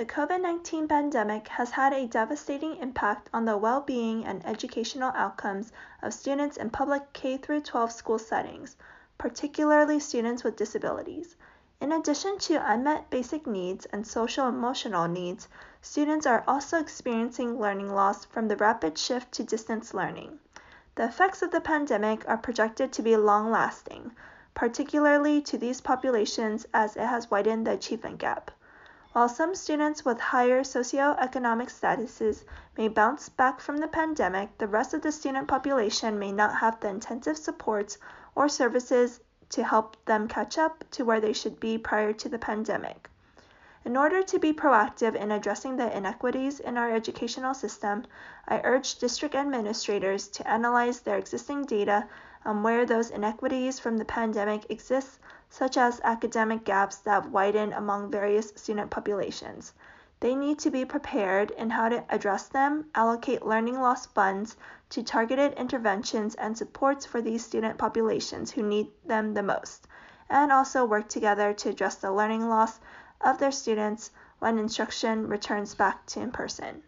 The COVID 19 pandemic has had a devastating impact on the well being and educational outcomes of students in public K 12 school settings, particularly students with disabilities. In addition to unmet basic needs and social emotional needs, students are also experiencing learning loss from the rapid shift to distance learning. The effects of the pandemic are projected to be long lasting, particularly to these populations as it has widened the achievement gap. While some students with higher socioeconomic statuses may bounce back from the pandemic, the rest of the student population may not have the intensive supports or services to help them catch up to where they should be prior to the pandemic. In order to be proactive in addressing the inequities in our educational system, I urge district administrators to analyze their existing data on where those inequities from the pandemic exist such as academic gaps that widen among various student populations. They need to be prepared in how to address them, allocate learning loss funds to targeted interventions and supports for these student populations who need them the most, and also work together to address the learning loss of their students when instruction returns back to in person.